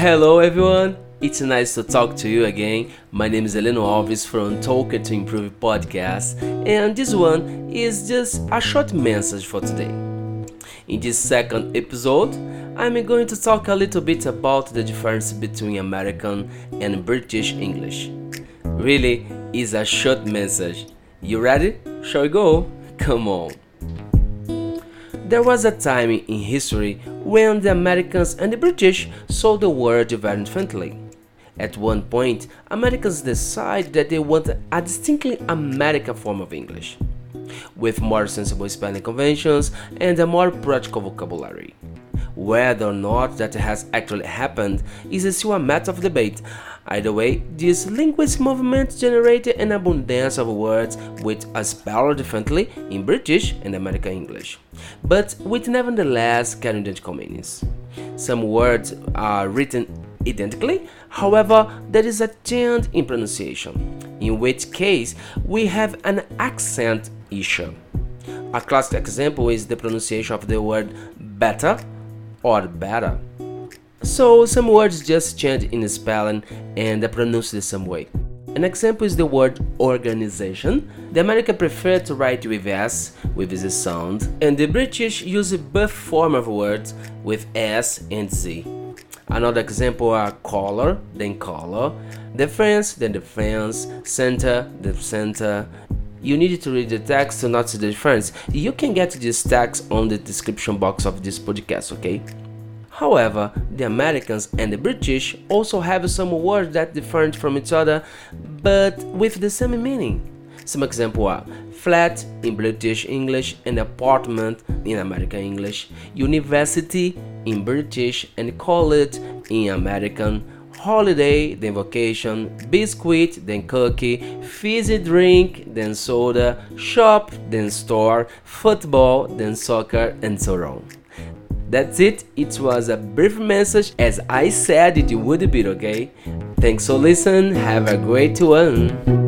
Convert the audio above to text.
Hello everyone, it's nice to talk to you again. My name is Heleno Alves from Talker to Improve podcast, and this one is just a short message for today. In this second episode, I'm going to talk a little bit about the difference between American and British English. Really, is a short message. You ready? Shall we go? Come on. There was a time in history when the Americans and the British saw the world very differently. At one point, Americans decided that they wanted a distinctly American form of English, with more sensible spelling conventions and a more practical vocabulary. Whether or not that has actually happened is still a matter of debate. Either way, this linguistic movement generated an abundance of words which are spelled differently in British and American English, but with nevertheless identical meanings. Some words are written identically, however, there is a change in pronunciation, in which case we have an accent issue. A classic example is the pronunciation of the word better or better. So some words just change in spelling and are pronounced the same way. An example is the word organization. The American prefer to write with S, with this sound, and the British use both form of words with S and Z. Another example are color, then color, defense, then defense, center, the center. You need to read the text to notice the difference. You can get this text on the description box of this podcast, okay? However, the Americans and the British also have some words that differ from each other but with the same meaning. Some examples are flat in British English and apartment in American English, university in British and college in American, holiday then vacation, biscuit then cookie, fizzy drink then soda, shop then store, football then soccer, and so on. That's it. It was a brief message as I said it would be, okay? Thanks for listening. Have a great one.